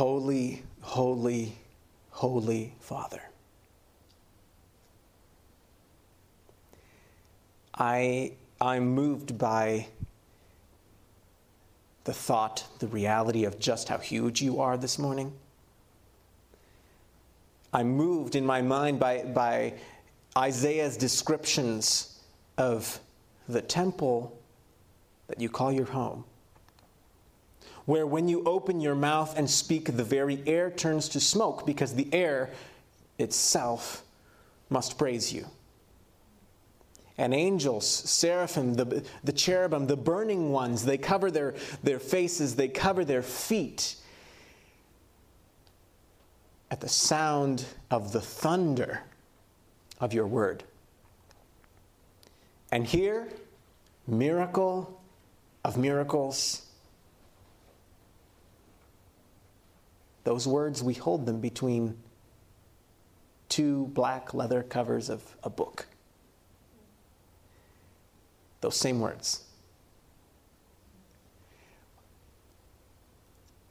Holy, holy, holy Father. I, I'm moved by the thought, the reality of just how huge you are this morning. I'm moved in my mind by, by Isaiah's descriptions of the temple that you call your home, where when you open your mouth and speak, the very air turns to smoke because the air itself must praise you. And angels, seraphim, the, the cherubim, the burning ones, they cover their, their faces, they cover their feet at the sound of the thunder of your word. And here, miracle of miracles. Those words, we hold them between two black leather covers of a book. Those same words.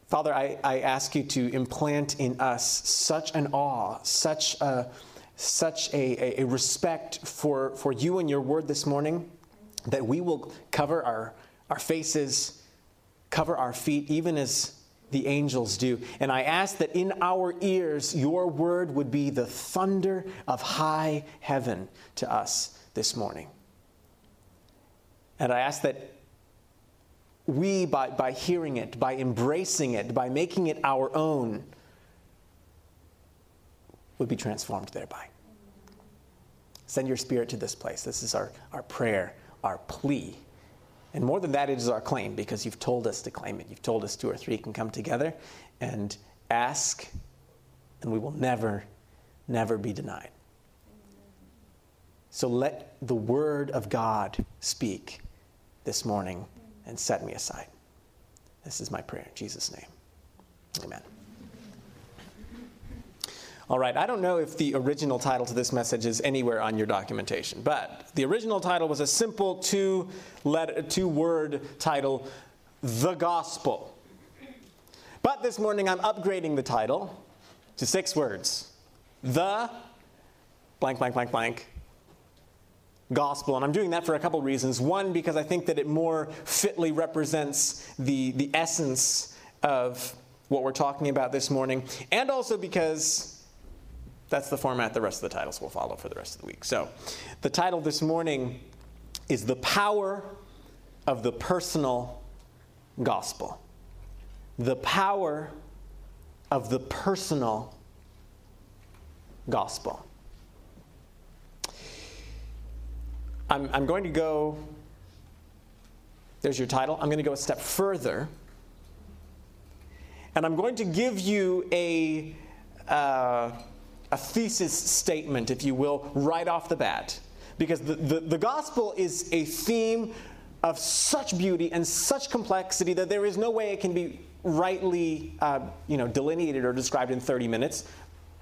Father, I, I ask you to implant in us such an awe, such a, such a, a, respect for, for you and your word this morning that we will cover our, our faces, cover our feet, even as the angels do. And I ask that in our ears, your word would be the thunder of high heaven to us this morning. And I ask that we, by, by hearing it, by embracing it, by making it our own, would be transformed thereby. Send your spirit to this place. This is our, our prayer, our plea. And more than that, it is our claim because you've told us to claim it. You've told us two or three can come together and ask, and we will never, never be denied. So let the word of God speak this morning and set me aside. This is my prayer in Jesus' name. Amen. All right, I don't know if the original title to this message is anywhere on your documentation, but the original title was a simple two, letter, two word title, The Gospel. But this morning I'm upgrading the title to six words The blank, blank, blank, blank gospel. And I'm doing that for a couple reasons. One, because I think that it more fitly represents the, the essence of what we're talking about this morning, and also because that's the format the rest of the titles will follow for the rest of the week. So, the title this morning is The Power of the Personal Gospel. The Power of the Personal Gospel. I'm, I'm going to go, there's your title. I'm going to go a step further. And I'm going to give you a, uh, a thesis statement, if you will, right off the bat. Because the, the, the gospel is a theme of such beauty and such complexity that there is no way it can be rightly uh, you know, delineated or described in 30 minutes.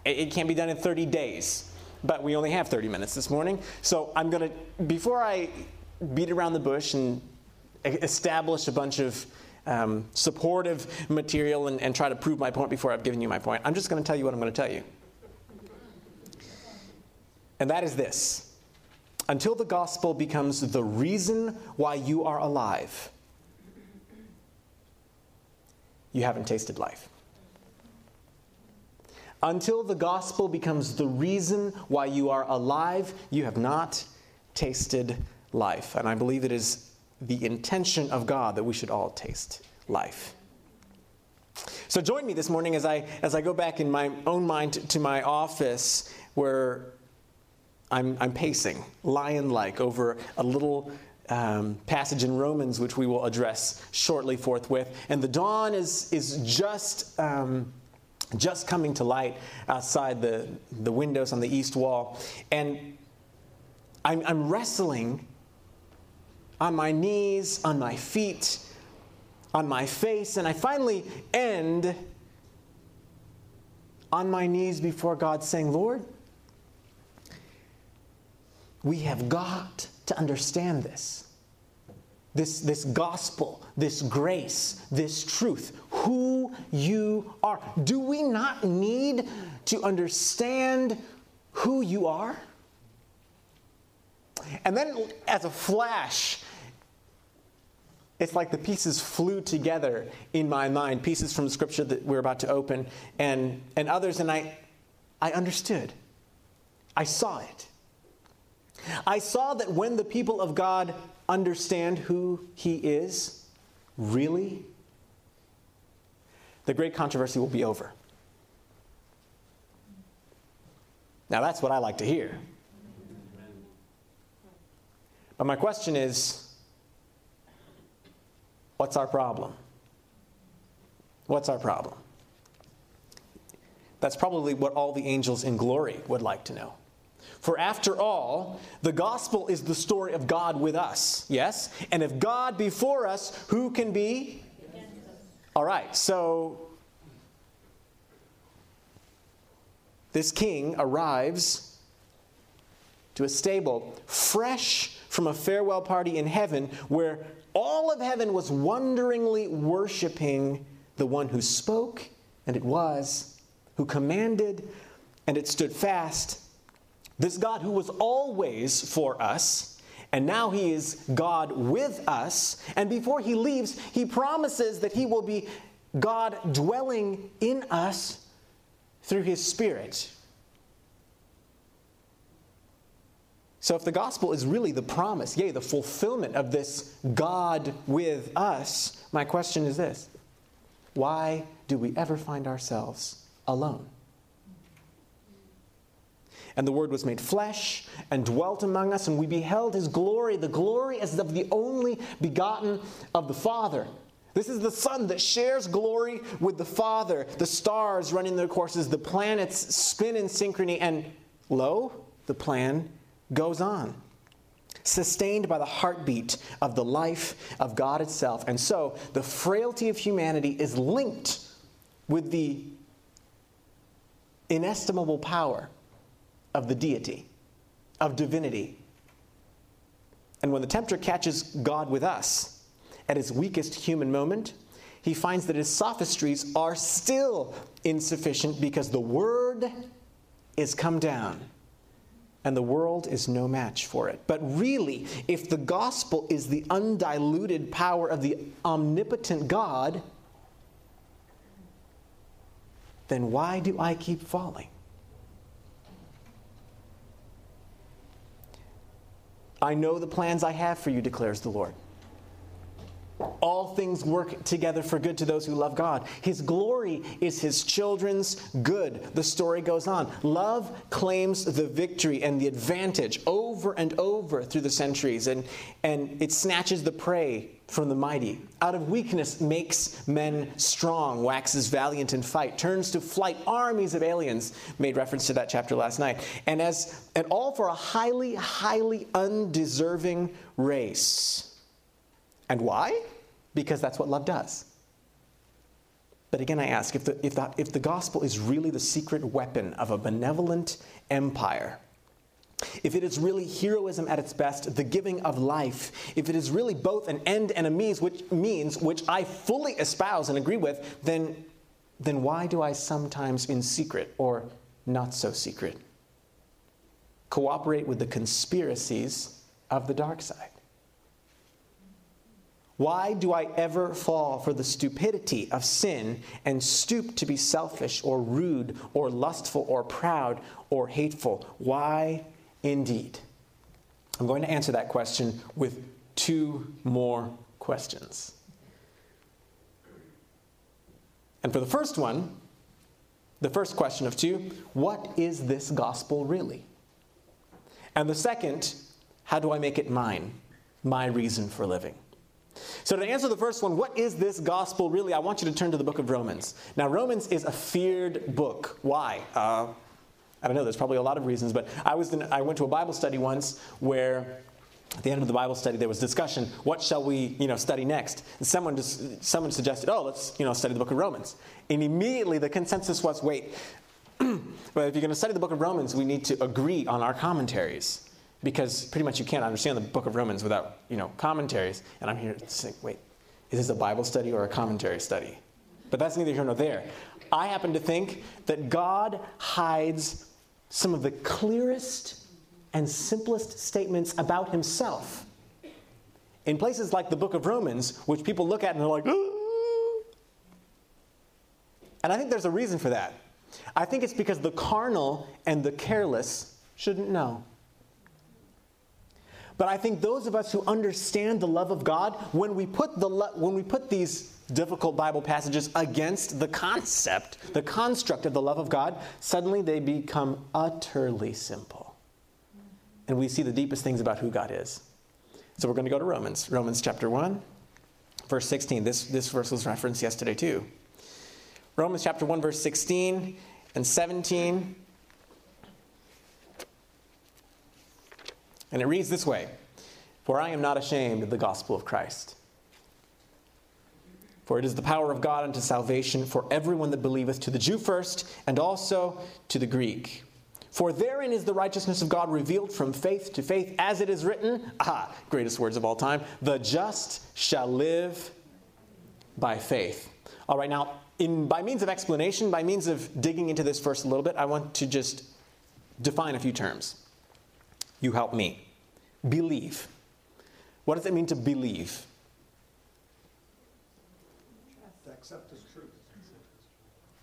It, it can't be done in 30 days but we only have 30 minutes this morning. So I'm going to, before I beat around the bush and establish a bunch of um, supportive material and, and try to prove my point before I've given you my point, I'm just going to tell you what I'm going to tell you. And that is this until the gospel becomes the reason why you are alive, you haven't tasted life until the gospel becomes the reason why you are alive, you have not tasted life. And I believe it is the intention of God that we should all taste life. So join me this morning as I, as I go back in my own mind to my office where I'm, I'm pacing, lion like, over a little um, passage in Romans, which we will address shortly forthwith. And the dawn is, is just. Um, just coming to light outside the, the windows on the east wall. And I'm, I'm wrestling on my knees, on my feet, on my face, and I finally end on my knees before God saying, Lord, we have got to understand this. this, this gospel, this grace, this truth, who you are. Do we not need to understand who you are? And then, as a flash, it's like the pieces flew together in my mind, pieces from scripture that we're about to open, and, and others, and I, I understood. I saw it. I saw that when the people of God understand who He is, really, the great controversy will be over. Now, that's what I like to hear. But my question is what's our problem? What's our problem? That's probably what all the angels in glory would like to know. For after all, the gospel is the story of God with us, yes? And if God be for us, who can be? All right, so this king arrives to a stable fresh from a farewell party in heaven where all of heaven was wonderingly worshiping the one who spoke, and it was, who commanded, and it stood fast. This God who was always for us, and now he is God with us. And before he leaves, he promises that he will be God dwelling in us through his Spirit. So, if the gospel is really the promise, yea, the fulfillment of this God with us, my question is this why do we ever find ourselves alone? And the Word was made flesh and dwelt among us, and we beheld His glory, the glory as of the only begotten of the Father. This is the Son that shares glory with the Father. The stars running their courses, the planets spin in synchrony, and lo, the plan goes on, sustained by the heartbeat of the life of God itself. And so the frailty of humanity is linked with the inestimable power of the deity, of divinity. And when the tempter catches God with us at his weakest human moment, he finds that his sophistries are still insufficient because the word is come down and the world is no match for it. But really, if the gospel is the undiluted power of the omnipotent God, then why do I keep falling? I know the plans I have for you, declares the Lord all things work together for good to those who love God. His glory is his children's good. The story goes on. Love claims the victory and the advantage over and over through the centuries, and, and it snatches the prey from the mighty. Out of weakness makes men strong, waxes valiant in fight, turns to flight armies of aliens. Made reference to that chapter last night. And as and all for a highly, highly undeserving race. And why? Because that's what love does. But again, I ask if the, if, the, if the gospel is really the secret weapon of a benevolent empire, if it is really heroism at its best, the giving of life, if it is really both an end and a means, which means which I fully espouse and agree with, then, then why do I sometimes in secret or not so secret cooperate with the conspiracies of the dark side? Why do I ever fall for the stupidity of sin and stoop to be selfish or rude or lustful or proud or hateful? Why indeed? I'm going to answer that question with two more questions. And for the first one, the first question of two, what is this gospel really? And the second, how do I make it mine, my reason for living? So, to answer the first one, what is this gospel really? I want you to turn to the book of Romans. Now, Romans is a feared book. Why? Uh, I don't know, there's probably a lot of reasons, but I, was in, I went to a Bible study once where at the end of the Bible study, there was discussion. What shall we, you know, study next? And someone just, someone suggested, oh, let's, you know, study the book of Romans. And immediately the consensus was, wait, but if you're going to study the book of Romans, we need to agree on our commentaries. Because pretty much you can't understand the book of Romans without, you know, commentaries. And I'm here to think, wait, is this a Bible study or a commentary study? But that's neither here nor there. I happen to think that God hides some of the clearest and simplest statements about himself in places like the book of Romans, which people look at and they're like, and I think there's a reason for that. I think it's because the carnal and the careless shouldn't know. But I think those of us who understand the love of God, when we put, the lo- when we put these difficult Bible passages against the concept, the construct of the love of God, suddenly they become utterly simple. And we see the deepest things about who God is. So we're going to go to Romans, Romans chapter 1, verse 16. This, this verse was referenced yesterday too. Romans chapter 1, verse 16 and 17. And it reads this way For I am not ashamed of the gospel of Christ. For it is the power of God unto salvation for everyone that believeth, to the Jew first, and also to the Greek. For therein is the righteousness of God revealed from faith to faith, as it is written, ah, greatest words of all time, the just shall live by faith. All right, now, in, by means of explanation, by means of digging into this verse a little bit, I want to just define a few terms. You help me. Believe. What does it mean to believe? To accept as true.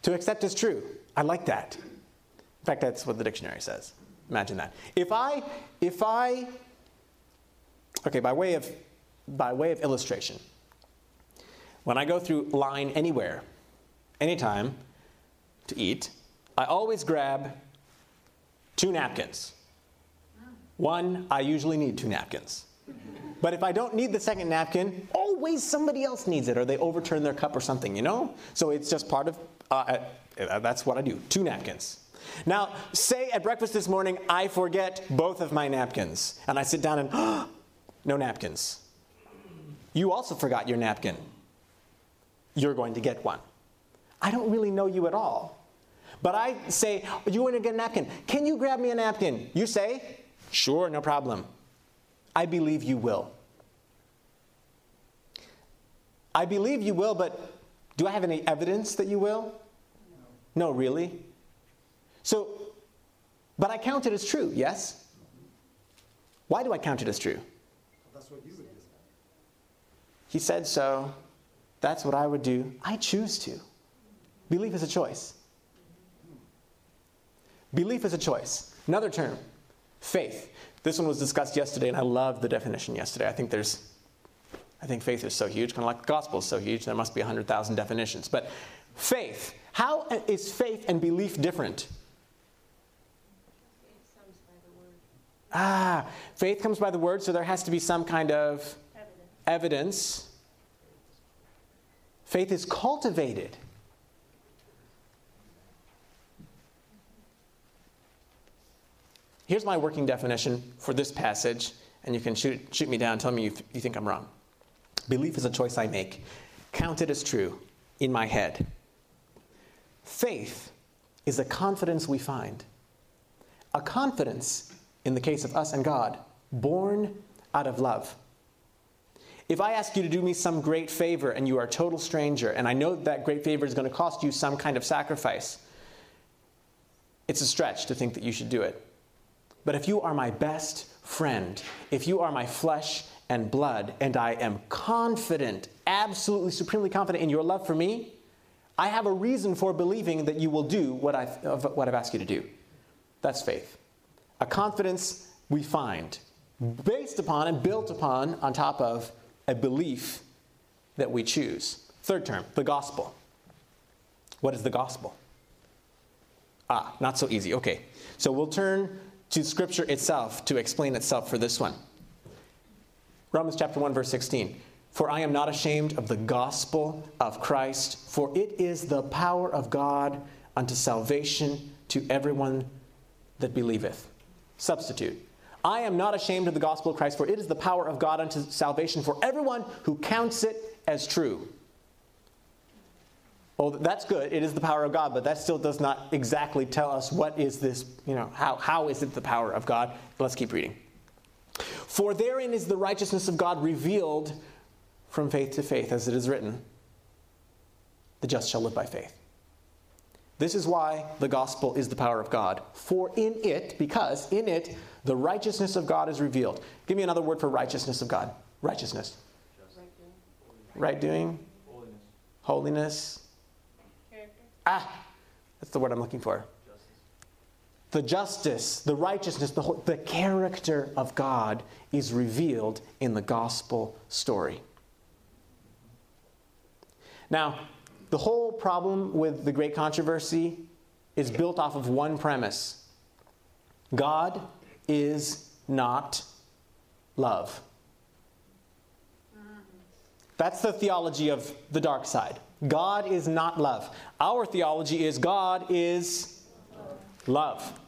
To accept as true. I like that. In fact, that's what the dictionary says. Imagine that. If I, if I, okay, by way of, by way of illustration, when I go through line anywhere, anytime to eat, I always grab two napkins. One, I usually need two napkins. But if I don't need the second napkin, always somebody else needs it, or they overturn their cup or something, you know? So it's just part of, uh, uh, that's what I do two napkins. Now, say at breakfast this morning, I forget both of my napkins, and I sit down and, oh, no napkins. You also forgot your napkin. You're going to get one. I don't really know you at all. But I say, You want to get a napkin? Can you grab me a napkin? You say, Sure, no problem. I believe you will. I believe you will, but do I have any evidence that you will? No, really? So, but I count it as true, yes? Why do I count it as true? That's what you would do. He said so. That's what I would do. I choose to. Belief is a choice. Belief is a choice. Another term, faith. This one was discussed yesterday, and I loved the definition yesterday. I think there's, I think faith is so huge, kind of like the gospel is so huge, there must be 100,000 definitions. But faith, how is faith and belief different? Ah, faith comes by the word, so there has to be some kind of Evidence. evidence. Faith is cultivated. Here's my working definition for this passage, and you can shoot, shoot me down tell me if you think I'm wrong. Belief is a choice I make, counted as true in my head. Faith is a confidence we find. A confidence, in the case of us and God, born out of love. If I ask you to do me some great favor and you are a total stranger, and I know that great favor is going to cost you some kind of sacrifice, it's a stretch to think that you should do it. But if you are my best friend, if you are my flesh and blood, and I am confident, absolutely supremely confident in your love for me, I have a reason for believing that you will do what I've, what I've asked you to do. That's faith. A confidence we find based upon and built upon on top of a belief that we choose. Third term, the gospel. What is the gospel? Ah, not so easy. Okay. So we'll turn to Scripture itself to explain itself for this one. Romans chapter 1, verse 16. For I am not ashamed of the gospel of Christ, for it is the power of God unto salvation to everyone that believeth. Substitute. I am not ashamed of the gospel of Christ, for it is the power of God unto salvation for everyone who counts it as true. Well, that's good. It is the power of God, but that still does not exactly tell us what is this, you know, how, how is it the power of God? Let's keep reading. For therein is the righteousness of God revealed from faith to faith, as it is written The just shall live by faith. This is why the gospel is the power of God. For in it, because in it, the righteousness of God is revealed. Give me another word for righteousness of God. Righteousness. Right doing. Holiness. Holiness. Ah, that's the word I'm looking for. The justice, the righteousness, the, whole, the character of God is revealed in the gospel story. Now, the whole problem with the great controversy is built off of one premise God is not love. That's the theology of the dark side. God is not love. Our theology is God is love.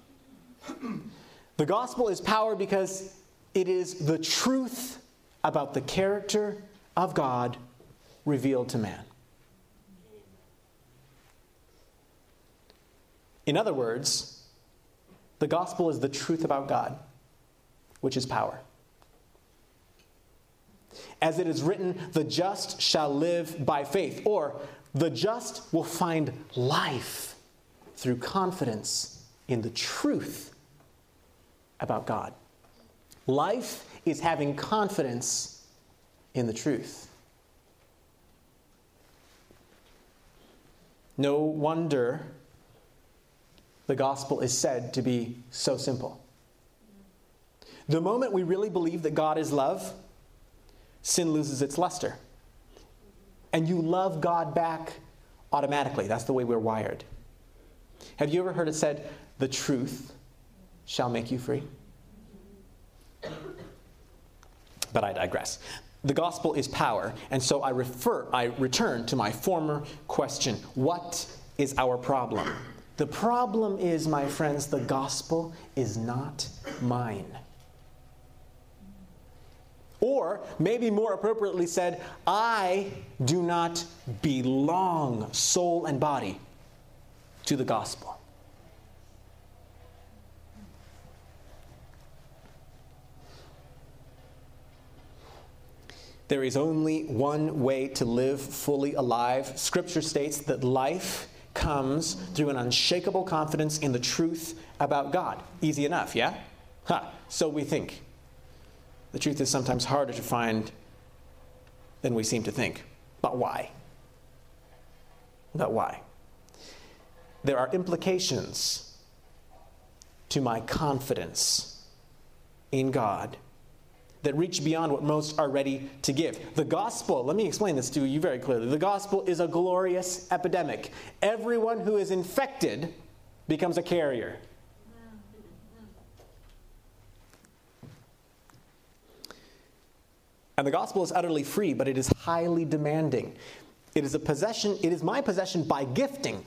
The gospel is power because it is the truth about the character of God revealed to man. In other words, the gospel is the truth about God, which is power. As it is written, the just shall live by faith, or the just will find life through confidence in the truth about God. Life is having confidence in the truth. No wonder the gospel is said to be so simple. The moment we really believe that God is love, sin loses its luster. And you love God back automatically. That's the way we're wired. Have you ever heard it said, the truth shall make you free? But I digress. The gospel is power, and so I refer, I return to my former question. What is our problem? The problem is, my friends, the gospel is not mine. Or, maybe more appropriately said, I do not belong, soul and body, to the gospel. There is only one way to live fully alive. Scripture states that life comes through an unshakable confidence in the truth about God. Easy enough, yeah? Huh, so we think. The truth is sometimes harder to find than we seem to think. But why? But why? There are implications to my confidence in God that reach beyond what most are ready to give. The gospel, let me explain this to you very clearly. The gospel is a glorious epidemic. Everyone who is infected becomes a carrier. And the gospel is utterly free, but it is highly demanding. It is a possession, it is my possession by gifting.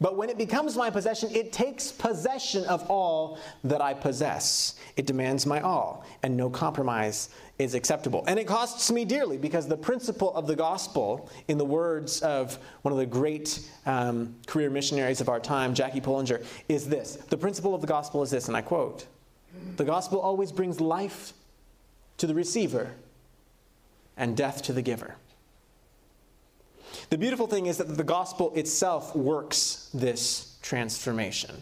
But when it becomes my possession, it takes possession of all that I possess. It demands my all, and no compromise is acceptable. And it costs me dearly because the principle of the gospel, in the words of one of the great um, career missionaries of our time, Jackie Pullinger, is this The principle of the gospel is this, and I quote The gospel always brings life to the receiver and death to the giver. The beautiful thing is that the gospel itself works this transformation.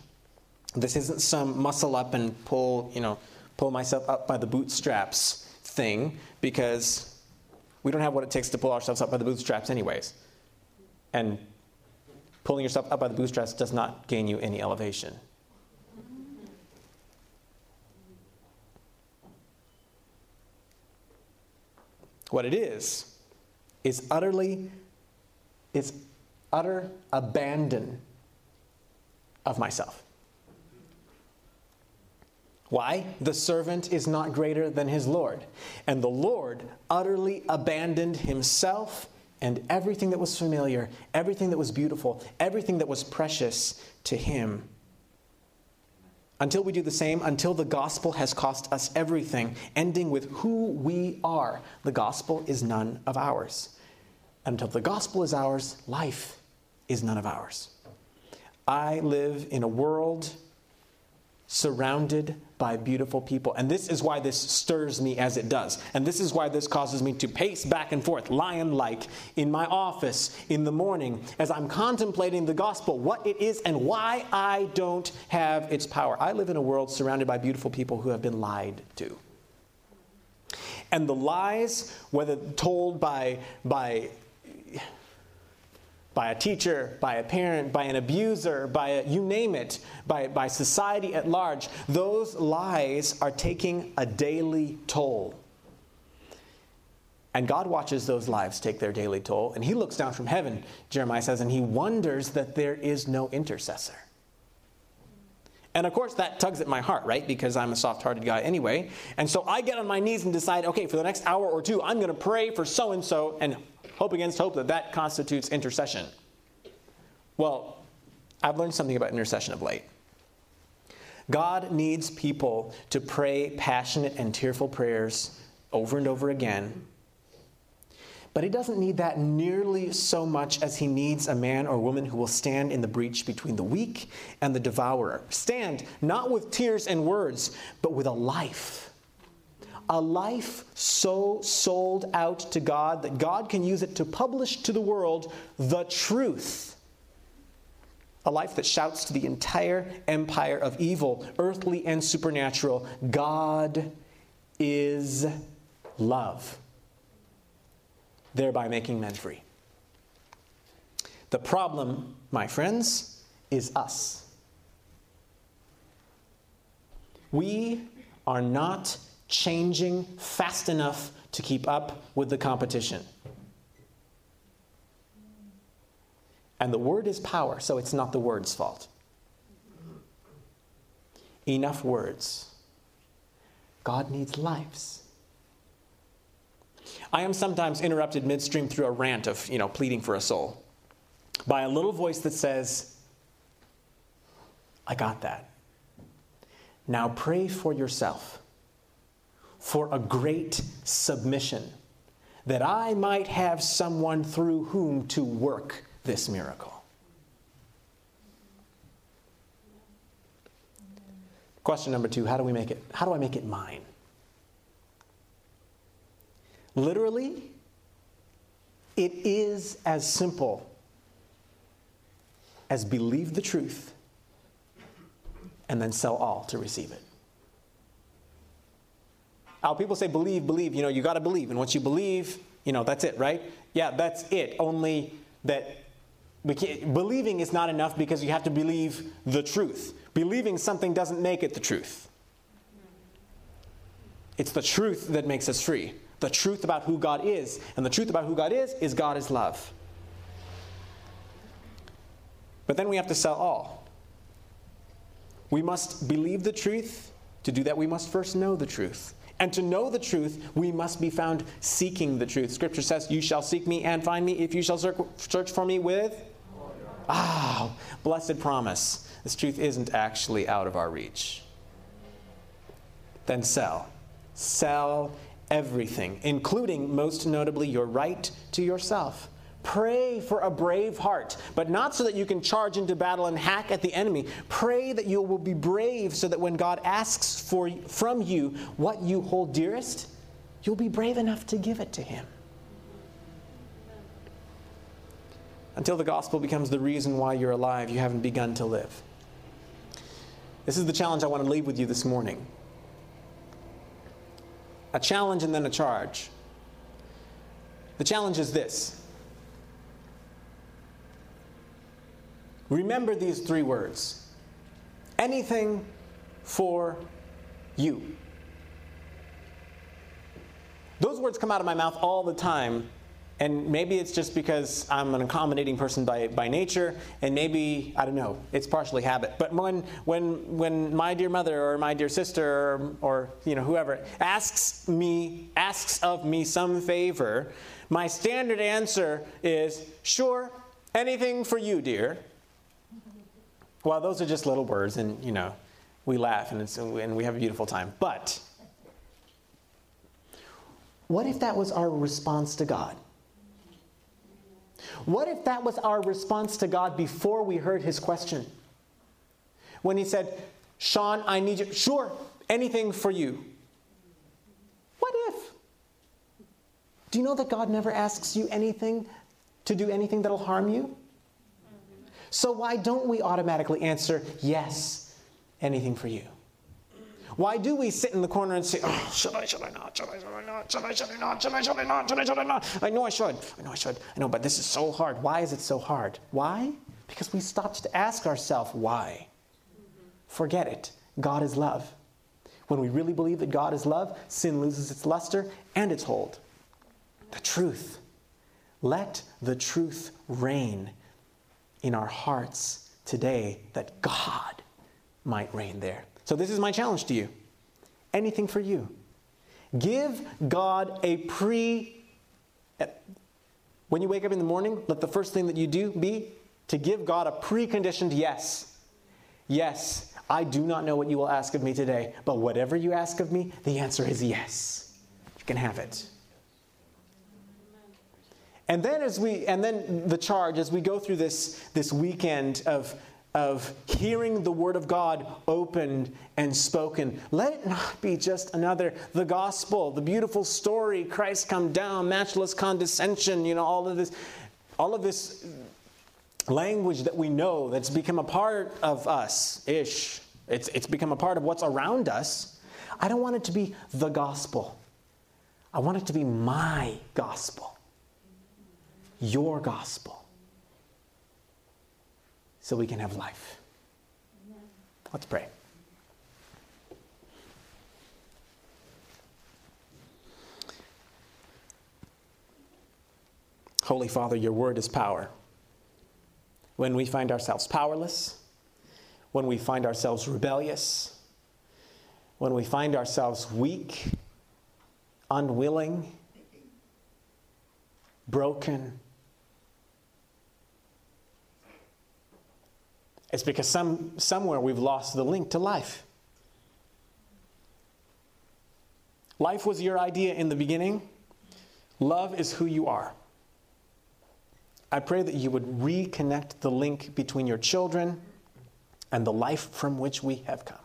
This isn't some muscle up and pull, you know, pull myself up by the bootstraps thing because we don't have what it takes to pull ourselves up by the bootstraps anyways. And pulling yourself up by the bootstraps does not gain you any elevation. What it is, is utterly, is utter abandon of myself. Why? The servant is not greater than his Lord. And the Lord utterly abandoned himself and everything that was familiar, everything that was beautiful, everything that was precious to him. Until we do the same, until the gospel has cost us everything, ending with who we are, the gospel is none of ours. Until the gospel is ours, life is none of ours. I live in a world surrounded by beautiful people. And this is why this stirs me as it does. And this is why this causes me to pace back and forth, lion like, in my office in the morning as I'm contemplating the gospel, what it is, and why I don't have its power. I live in a world surrounded by beautiful people who have been lied to. And the lies, whether told by, by by a teacher, by a parent, by an abuser, by a, you name it, by, by society at large, those lies are taking a daily toll. And God watches those lives take their daily toll, and He looks down from heaven, Jeremiah says, and He wonders that there is no intercessor. And of course, that tugs at my heart, right? Because I'm a soft hearted guy anyway. And so I get on my knees and decide, okay, for the next hour or two, I'm going to pray for so and so and hope against hope that that constitutes intercession. Well, I've learned something about intercession of late. God needs people to pray passionate and tearful prayers over and over again. But he doesn't need that nearly so much as he needs a man or woman who will stand in the breach between the weak and the devourer. Stand not with tears and words, but with a life a life so sold out to God that God can use it to publish to the world the truth. A life that shouts to the entire empire of evil, earthly and supernatural God is love, thereby making men free. The problem, my friends, is us. We are not changing fast enough to keep up with the competition. And the word is power, so it's not the word's fault. Enough words. God needs lives. I am sometimes interrupted midstream through a rant of, you know, pleading for a soul by a little voice that says, I got that. Now pray for yourself for a great submission, that I might have someone through whom to work this miracle. Question number two how do we make it? How do I make it mine? Literally, it is as simple as believe the truth and then sell all to receive it. How people say believe, believe, you know, you got to believe. And once you believe, you know, that's it, right? Yeah, that's it. Only that believing is not enough because you have to believe the truth. Believing something doesn't make it the truth. It's the truth that makes us free. The truth about who God is. And the truth about who God is is God is love. But then we have to sell all. We must believe the truth. To do that, we must first know the truth. And to know the truth, we must be found seeking the truth. Scripture says, You shall seek me and find me if you shall search for me with. Ah, oh, blessed promise. This truth isn't actually out of our reach. Then sell. Sell everything, including, most notably, your right to yourself. Pray for a brave heart, but not so that you can charge into battle and hack at the enemy. Pray that you will be brave so that when God asks for, from you what you hold dearest, you'll be brave enough to give it to Him. Until the gospel becomes the reason why you're alive, you haven't begun to live. This is the challenge I want to leave with you this morning a challenge and then a charge. The challenge is this Remember these three words anything for you. Those words come out of my mouth all the time, and maybe it's just because I'm an accommodating person by, by nature, and maybe, I don't know, it's partially habit. But when, when, when my dear mother or my dear sister or, or you know, whoever asks me, asks of me some favor, my standard answer is, sure, anything for you, dear. Well, those are just little words, and you know, we laugh and, and we have a beautiful time. But what if that was our response to God? What if that was our response to God before we heard his question? When he said, Sean, I need you. Sure, anything for you. What if? Do you know that God never asks you anything to do anything that'll harm you? So why don't we automatically answer, yes, anything for you? Why do we sit in the corner and say, oh, should I, should I not, should I, should I not, should I, should I not, should I, should I not, should I, should I not? I know I should, I know I should, I know, but this is so hard. Why is it so hard? Why? Because we stopped to ask ourselves why. Forget it. God is love. When we really believe that God is love, sin loses its luster and its hold. The truth. Let the truth reign in our hearts today that God might reign there. So, this is my challenge to you. Anything for you. Give God a pre. Eh, when you wake up in the morning, let the first thing that you do be to give God a preconditioned yes. Yes, I do not know what you will ask of me today, but whatever you ask of me, the answer is yes. You can have it. And then as we and then the charge as we go through this this weekend of of hearing the word of God opened and spoken. Let it not be just another the gospel, the beautiful story, Christ come down, matchless condescension, you know, all of this all of this language that we know that's become a part of us ish. It's, it's become a part of what's around us. I don't want it to be the gospel. I want it to be my gospel, your gospel, so we can have life. Let's pray. Holy Father, your word is power. When we find ourselves powerless, when we find ourselves rebellious, when we find ourselves weak, unwilling, broken, it's because some, somewhere we've lost the link to life. Life was your idea in the beginning. Love is who you are. I pray that you would reconnect the link between your children and the life from which we have come.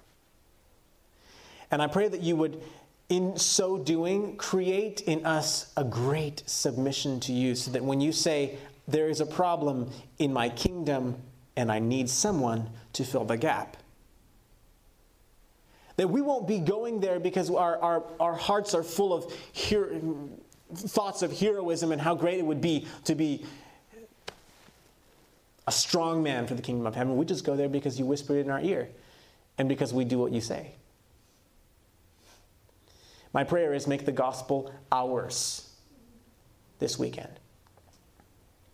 And I pray that you would, in so doing, create in us a great submission to you so that when you say, There is a problem in my kingdom and I need someone to fill the gap, that we won't be going there because our, our, our hearts are full of hero, thoughts of heroism and how great it would be to be a strong man for the kingdom of heaven. We just go there because you whispered it in our ear and because we do what you say. My prayer is make the gospel ours this weekend.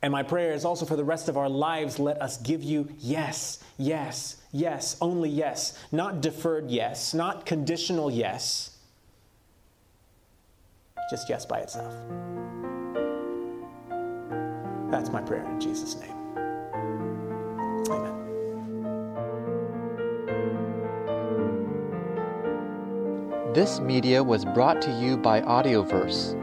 And my prayer is also for the rest of our lives let us give you yes, yes, yes, only yes, not deferred yes, not conditional yes, just yes by itself. That's my prayer in Jesus' name. Amen. This media was brought to you by Audioverse,